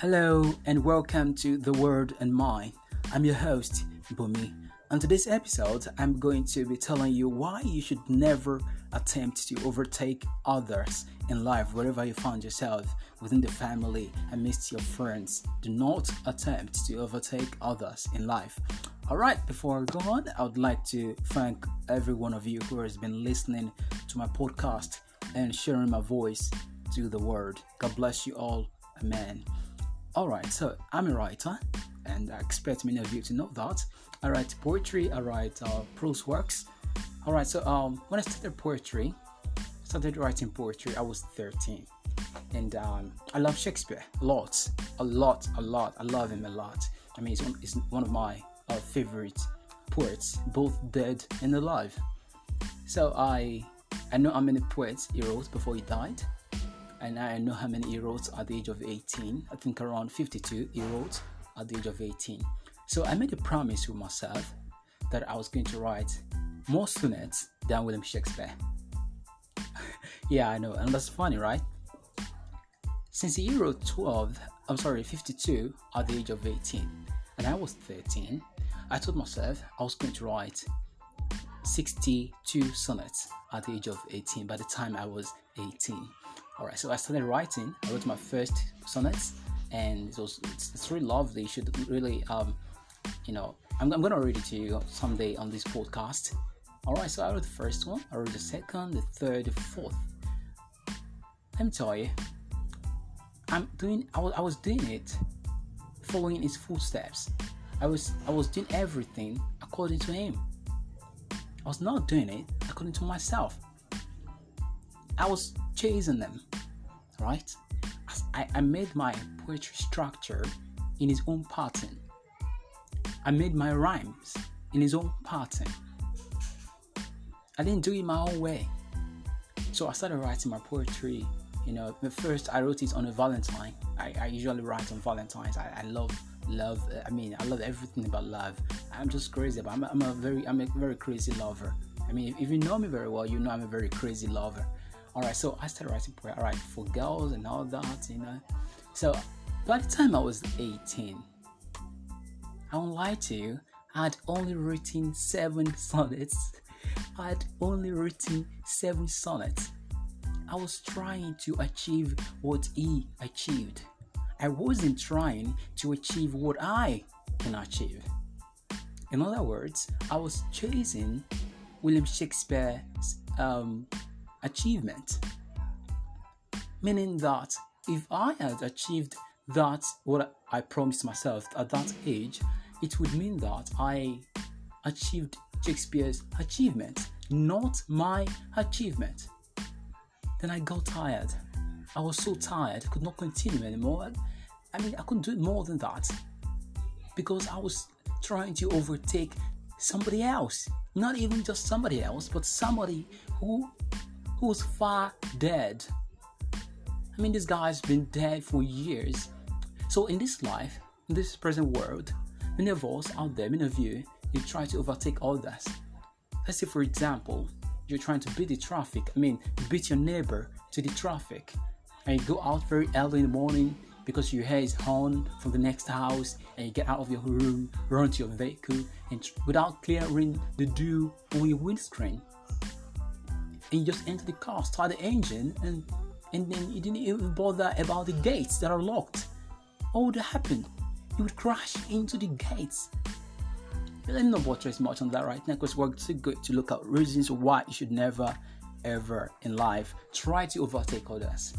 Hello and welcome to The Word and Mind. I'm your host, Bumi. On today's episode, I'm going to be telling you why you should never attempt to overtake others in life, wherever you find yourself, within the family, amidst your friends. Do not attempt to overtake others in life. Alright, before I go on, I would like to thank every one of you who has been listening to my podcast and sharing my voice to the world. God bless you all. Amen. Alright, so I'm a writer, and I expect many of you to know that. I write poetry, I write uh, prose works. Alright, so um, when I started poetry, started writing poetry, I was 13. And um, I love Shakespeare a lot, a lot, a lot. I love him a lot. I mean, he's one, he's one of my uh, favorite poets, both dead and alive. So I I know how many poets he wrote before he died, and I know how many he wrote at the age of 18. I think around 52 he wrote at the age of 18. So I made a promise with myself that I was going to write more sonnets than William Shakespeare. yeah, I know, and that's funny, right? Since he wrote 12, I'm sorry, 52 at the age of 18, and I was 13, I told myself I was going to write 62 sonnets at the age of 18 by the time I was 18. Alright, so I started writing. I wrote my first sonnets, and it was it's, it's really lovely. You should really, um, you know, I'm, I'm gonna read it to you someday on this podcast. Alright, so I wrote the first one, I wrote the second, the third, the fourth. Let me tell you, I'm doing. I was, I was doing it, following his footsteps. I was I was doing everything according to him. I was not doing it according to myself. I was chasing them, right? I, I made my poetry structure in his own pattern. I made my rhymes in his own pattern. I didn't do it my own way. So I started writing my poetry. You know, first I wrote it on a Valentine. I, I usually write on Valentine's. I, I love love. Uh, I mean, I love everything about love. I'm just crazy about. I'm, I'm a very I'm a very crazy lover. I mean, if, if you know me very well, you know I'm a very crazy lover. All right, so I started writing poetry. All right, for girls and all that, you know. So by the time I was 18, I won't lie to you, I had only written seven sonnets. I had only written seven sonnets. I was trying to achieve what he achieved. I wasn't trying to achieve what I can achieve. In other words, I was chasing William Shakespeare's um, achievement. Meaning that if I had achieved that, what I promised myself at that age, it would mean that I achieved Shakespeare's achievement, not my achievement. Then I got tired. I was so tired, I could not continue anymore. I mean, I couldn't do more than that because I was trying to overtake somebody else. Not even just somebody else, but somebody who who was far dead. I mean, this guy's been dead for years. So in this life, in this present world, many of us out there, many of you, you try to overtake others. Let's say, for example, you're trying to beat the traffic. I mean, beat your neighbor to the traffic, and you go out very early in the morning because you hear his horn from the next house and you get out of your room, run to your vehicle, and without clearing the dew on your windscreen, and you just enter the car, start the engine, and and then you didn't even bother about the gates that are locked. What would happen? You would crash into the gates. Let me not buttress much on that right now because we're too good to look at reasons why you should never, ever in life try to overtake others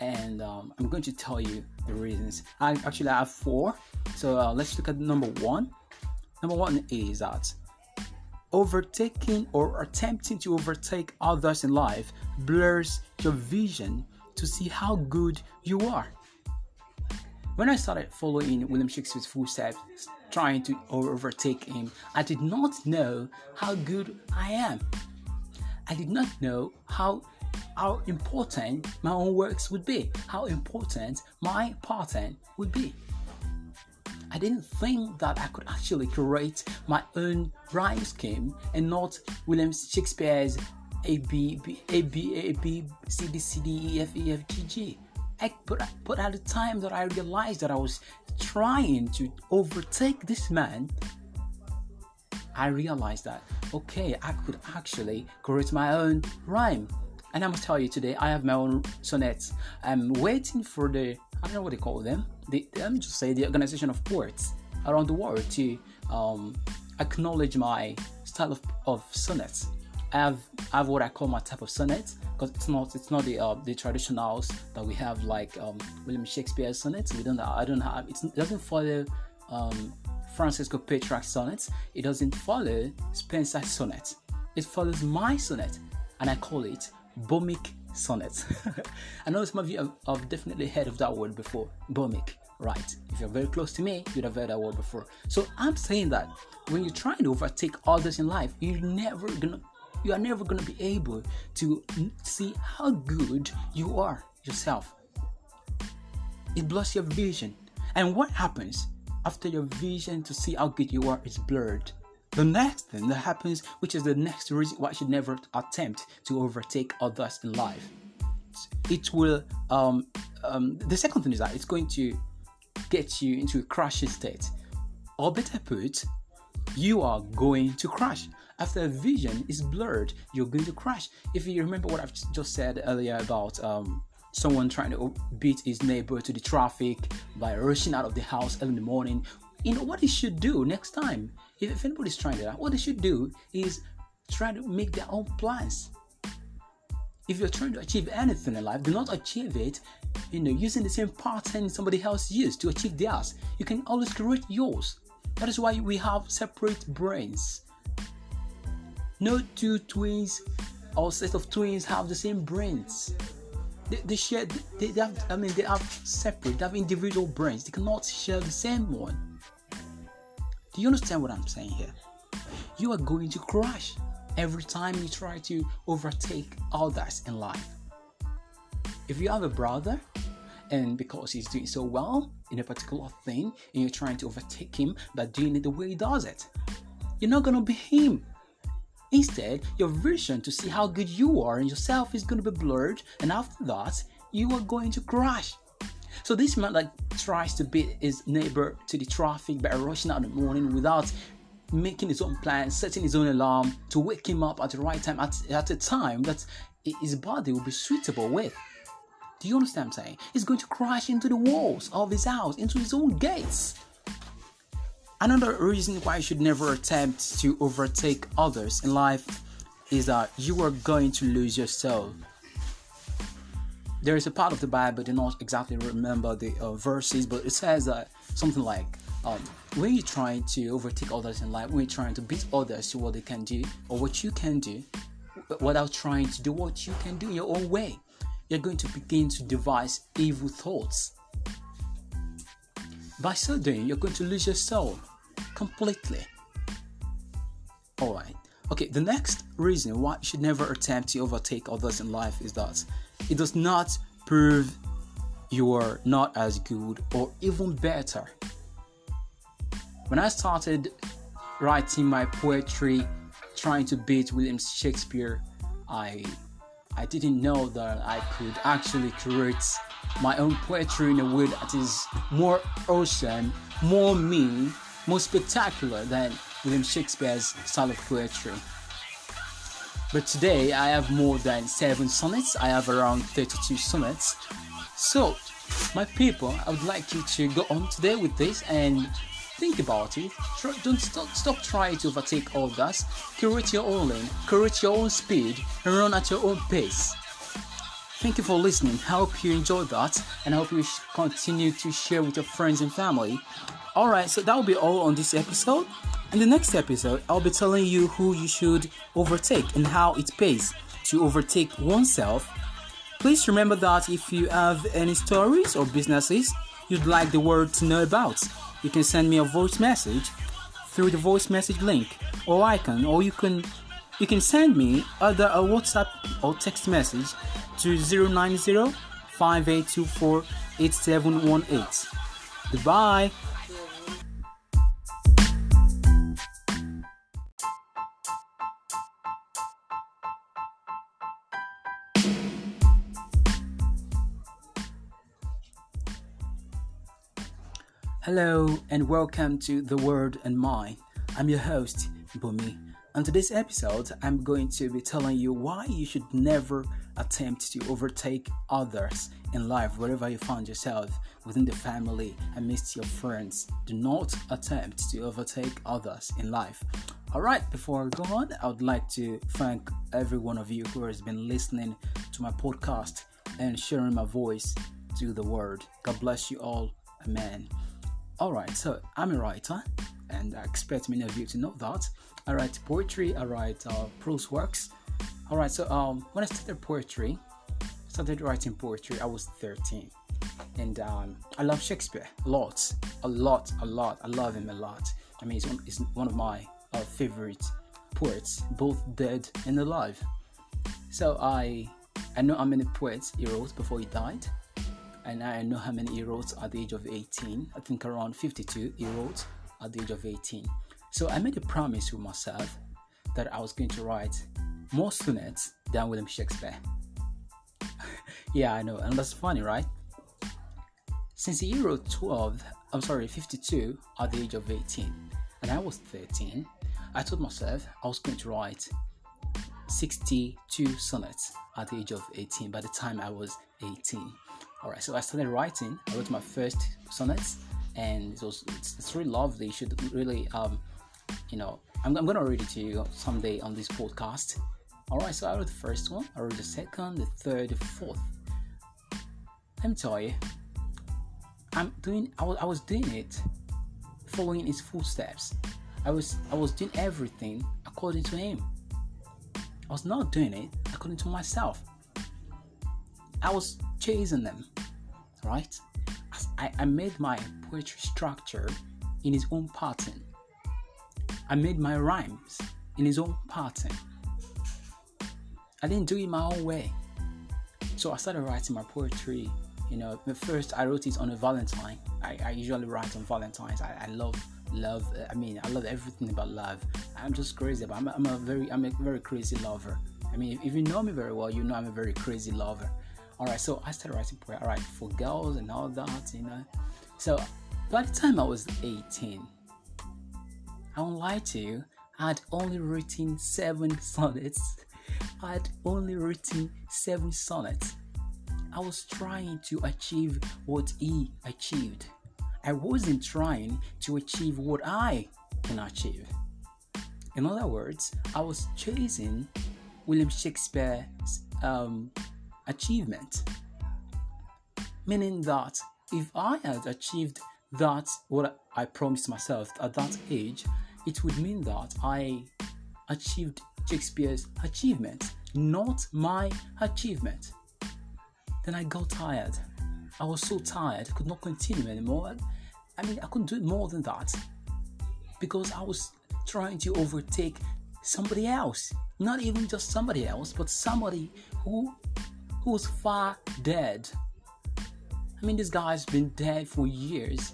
and um, I'm going to tell you the reasons. I actually have four. So uh, let's look at number one. Number one is that overtaking or attempting to overtake others in life blurs your vision to see how good you are. When I started following William Shakespeare's footsteps, trying to overtake him, I did not know how good I am. I did not know how how important my own works would be, how important my pattern would be. I didn't think that I could actually create my own rhyme scheme and not William Shakespeare's A B B A B A B C D C D E F E F G G. I, but, but at the time that I realized that I was trying to overtake this man, I realized that okay, I could actually create my own rhyme. And I must tell you today, I have my own sonnets. I'm waiting for the I don't know what they call them. The, let me just say the organization of poets around the world to um, acknowledge my style of, of sonnets. I have I have what I call my type of sonnets because it's not it's not the uh, the traditionals that we have like um, William Shakespeare's sonnets. We don't I don't have it doesn't follow um, Francisco Petrarch's sonnets. It doesn't follow Spenser's sonnet. It follows my sonnet, and I call it Bomic sonnet. I know some of you have, have, definitely heard of that word before, Bomic, right? If you're very close to me, you'd have heard that word before. So I'm saying that when you're trying to overtake others in life, you're never gonna you are never to be able to see how good you are yourself. It blurs your vision. And what happens after your vision to see how good you are is blurred? The next thing that happens, which is the next reason why you should never attempt to overtake others in life, it will. Um, um, the second thing is that it's going to get you into a crashing state, or better put, you are going to crash. After a vision is blurred, you're going to crash. If you remember what I've just said earlier about um, someone trying to beat his neighbor to the traffic by rushing out of the house early in the morning, you know what he should do next time? If, anybody's trying that, what they should do is try to make their own plans. If you're trying to achieve anything in life, do not achieve it, you know, using the same pattern somebody else used to achieve theirs. You can always create yours. That is why we have separate brains. No two twins or set of twins have the same brains. They, they share. They, they have. I mean, they have separate. They have individual brains. They cannot share the same one. Do you understand what I'm saying here? You are going to crash every time you try to overtake others in life. If you have a brother and because he's doing so well in a particular thing and you're trying to overtake him by doing it the way he does it you're not going to be him instead your vision to see how good you are and yourself is going to be blurred and after that you are going to crash so this man like tries to beat his neighbor to the traffic by rushing out in the morning without making his own plan, setting his own alarm to wake him up at the right time at, at a time that his body will be suitable with. Do you understand what I'm saying? He's going to crash into the walls of his house, into his own gates. Another reason why you should never attempt to overtake others in life is that you are going to lose your soul. There is a part of the Bible, I do not exactly remember the uh, verses, but it says that something like, um, when you're trying to overtake others in life, when you're trying to beat others to what they can do or what you can do, without trying to do what you can do your own way, you're going to begin to devise evil thoughts. By so doing, you're going to lose your soul completely. Alright. Okay, the next reason why you should never attempt to overtake others in life is that it does not prove you are not as good or even better. When I started writing my poetry, trying to beat William Shakespeare, I I didn't know that I could actually create my own poetry in a way that is more awesome, more mean, more spectacular than William Shakespeare's style of poetry. But today I have more than 7 sonnets, I have around 32 sonnets. So, my people, I would like you to go on today with this and Think about it. don't stop, stop trying to overtake all others. Create your own lane, create your own speed, and run at your own pace. Thank you for listening. I hope you enjoyed that, and I hope you continue to share with your friends and family. Alright, so that will be all on this episode. In the next episode, I'll be telling you who you should overtake and how it pays to overtake oneself. Please remember that if you have any stories or businesses you'd like the world to know about, you can send me a voice message through the voice message link or icon or you can you can send me either a WhatsApp or text message to 090 5824 8718. Goodbye. Hello and welcome to The Word and Mine. I'm your host, Bumi. On today's episode, I'm going to be telling you why you should never attempt to overtake others in life, wherever you find yourself, within the family, amidst your friends. Do not attempt to overtake others in life. All right, before I go on, I would like to thank every one of you who has been listening to my podcast and sharing my voice to the world. God bless you all. Amen. All right, so I'm a writer, and I expect many of you to know that. I write poetry, I write uh, prose works. All right, so um, when I started poetry, started writing poetry, I was 13, and um, I love Shakespeare a lot, a lot, a lot. I love him a lot. I mean, he's one, he's one of my uh, favorite poets, both dead and alive. So I, I know how many poets he wrote before he died and I know how many he wrote at the age of 18. I think around 52 he wrote at the age of 18. So I made a promise to myself that I was going to write more sonnets than William Shakespeare. yeah, I know, and that's funny, right? Since he wrote 12, I'm sorry, 52 at the age of 18, and I was 13, I told myself I was going to write 62 sonnets at the age of 18 by the time I was 18. All right, so I started writing. I wrote my first sonnets, and it was it's, it's really lovely. You should really, um, you know, I'm, I'm gonna read it to you someday on this podcast. All right, so I wrote the first one. I wrote the second, the third, the fourth. Let me tell you, I'm doing. I was, I was doing it, following his footsteps. I was I was doing everything according to him. I was not doing it according to myself. I was chasing them, right? I, I made my poetry structure in his own pattern. I made my rhymes in his own pattern. I didn't do it my own way. So I started writing my poetry. You know, the first I wrote it on a Valentine. I, I usually write on Valentine's. I, I love love. I mean, I love everything about love. I'm just crazy about. I'm, I'm a very I'm a very crazy lover. I mean, if you know me very well, you know I'm a very crazy lover all right so i started writing poetry all right for girls and all that you know. So by the time i was 18 i won't lie to you i had only written seven sonnets. I had only written seven sonnets. I was trying to achieve what he achieved. I wasn't trying to achieve what i can achieve. In other words i was chasing william shakespeare's um, achievement. Meaning that if I had achieved that, what I promised myself at that age, it would mean that I achieved Shakespeare's achievement, not my achievement. Then I got tired. I was so tired, I could not continue anymore. I mean, I couldn't do more than that because I was trying to overtake somebody else. Not even just somebody else, but somebody who who's far dead. I mean, this guy's been dead for years.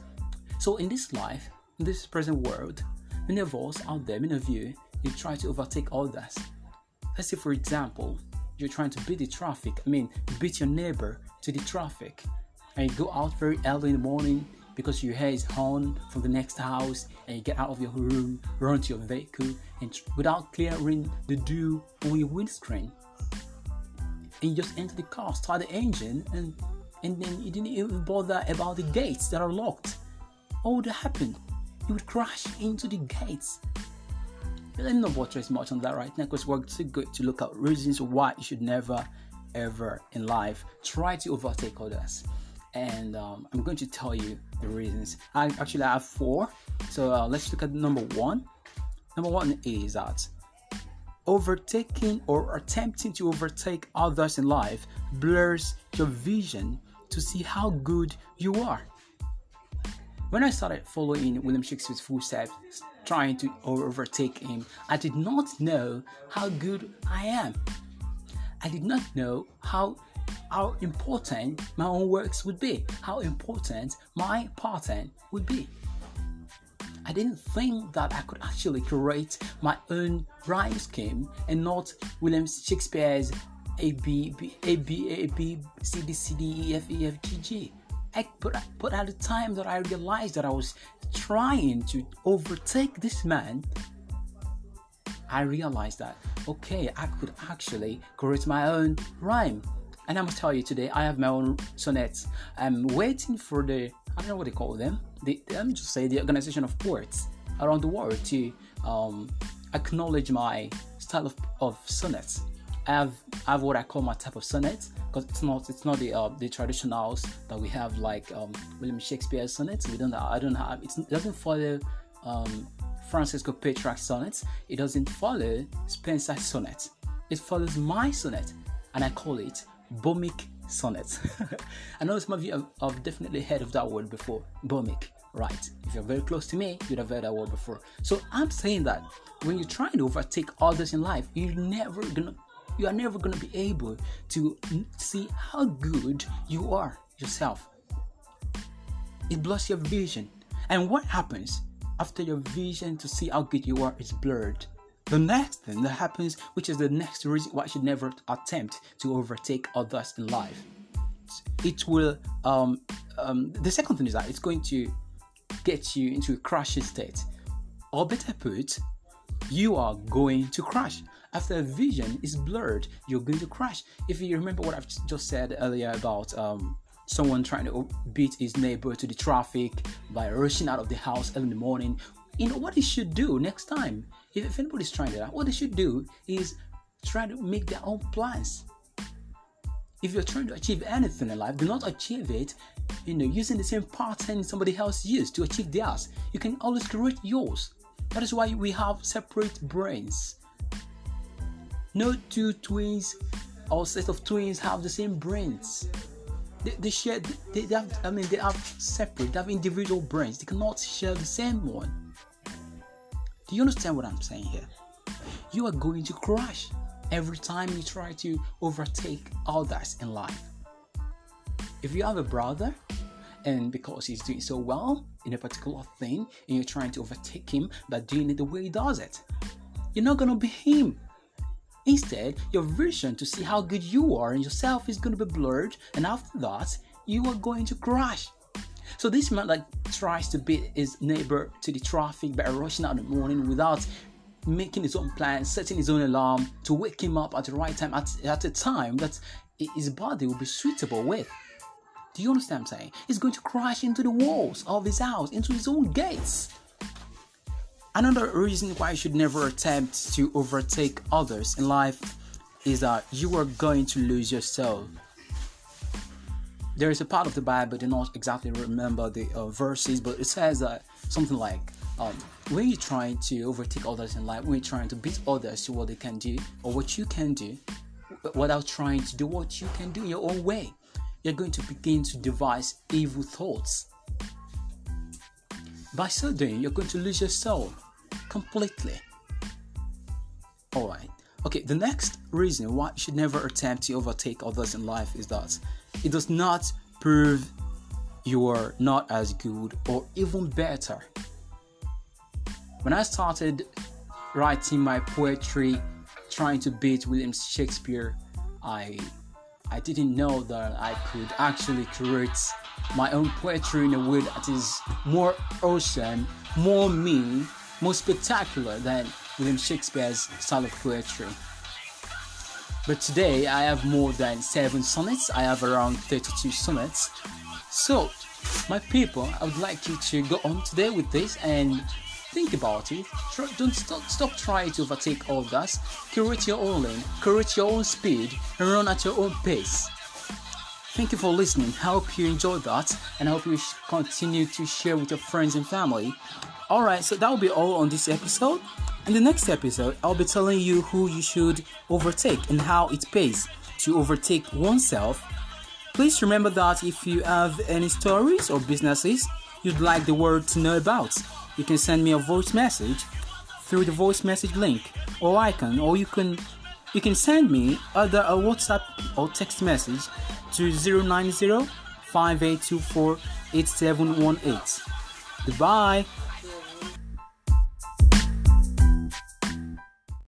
So, in this life, in this present world, many of us out there, many of you, you try to overtake others. Let's say, for example, you're trying to beat the traffic. I mean, beat your neighbor to the traffic, and you go out very early in the morning because your hair is horn from the next house, and you get out of your room, run to your vehicle, and without clearing the dew on your windscreen, and just enter the car, start the engine, and and then you didn't even bother about the gates that are locked. What would happen? You would crash into the gates. Let me not buttress much on that right now because we're too good to look at reasons why you should never, ever in life try to overtake others. And um, I'm going to tell you the reasons. I actually have four. So uh, let's look at number one. Number one is that overtaking or attempting to overtake others in life blurs your vision to see how good you are. When I started following William Shakespeare's footsteps, trying to overtake him, I did not know how good I am. I did not know how how important my own works would be, how important my pattern would be. I didn't think that I could actually create my own rhyme scheme and not William Shakespeare's A B B A B A B C D C D E F E F G G. I put but at the time that I realized that I was trying to overtake this man, I realized that okay, I could actually create my own rhyme. And I must tell you today, I have my own sonnets. I'm waiting for the I don't know what they call them. The, let me just say the organization of poets around the world to um, acknowledge my style of, of sonnets. I have I have what I call my type of sonnet because it's not it's not the uh, the traditionals that we have like um, William Shakespeare's sonnets. We don't I don't have it doesn't follow um, Francisco Petrarch's sonnets. It doesn't follow Spenser's sonnet. It follows my sonnet, and I call it Bomic sonnet. I know some of you have, have, definitely heard of that word before, Bomic. Right? If you're very close to me, you'd have heard that word before. So I'm saying that when you're trying to overtake others in life, you're never gonna you are never to be able to see how good you are yourself. It blurs your vision. And what happens after your vision to see how good you are is blurred? The next thing that happens, which is the next reason why you should never attempt to overtake others in life, it will. Um, um, the second thing is that it's going to get you into a crashing state, or better put, you are going to crash after a vision is blurred, you're going to crash. If you remember what I've just said earlier about um, someone trying to beat his neighbor to the traffic by rushing out of the house early in the morning, you know what he should do next time. If, if anybody's trying that, what they should do is try to make their own plans. If you're trying to achieve anything in life, do not achieve it, you know, using the same pattern somebody else used to achieve theirs. You can always create yours. That is why we have separate brains. No two twins or set of twins have the same brains. They, they share. They, they have. I mean, they have separate. They have individual brains. They cannot share the same one. Do you understand what I'm saying here? You are going to crash every time you try to overtake others in life. If you have a brother and because he's doing so well in a particular thing and you're trying to overtake him by doing it the way he does it, you're not gonna be him. Instead, your vision to see how good you are and yourself is going to be blurred, and after that, you are going to crash. So this man like tries to beat his neighbor to the traffic by rushing out in the morning without making his own plan, setting his own alarm to wake him up at the right time at, at a time that his body will be suitable with. Do you understand what I'm saying? He's going to crash into the walls of his house, into his own gates. Another reason why you should never attempt to overtake others in life is that you are going to lose yourself. There is a part of the Bible, I do not exactly remember the uh, verses, but it says that something like, um, when you're trying to overtake others in life, when you're trying to beat others to what they can do or what you can do, without trying to do what you can do your own way, you're going to begin to devise evil thoughts by so doing, you're going to lose your soul completely. Alright. Okay, the next reason why you should never attempt to overtake others in life is that it does not prove you are not as good or even better. When I started writing my poetry, trying to beat William Shakespeare, I I didn't know that I could actually create my own poetry in a way that is more awesome, more me, more spectacular than William Shakespeare's style of poetry. But today I have more than 7 sonnets, I have around 32 sonnets. So, my people, I would like you to go on today with this and think about it. don't stop, stop trying to overtake others. Create your own lane, create your own speed, and run at your own pace. Thank you for listening. I hope you enjoyed that and I hope you continue to share with your friends and family. Alright, so that will be all on this episode. In the next episode, I'll be telling you who you should overtake and how it pays to overtake oneself. Please remember that if you have any stories or businesses you'd like the world to know about, you can send me a voice message through the voice message link or icon, or you can you can send me either a WhatsApp or text message to 090 5824 8718. Goodbye.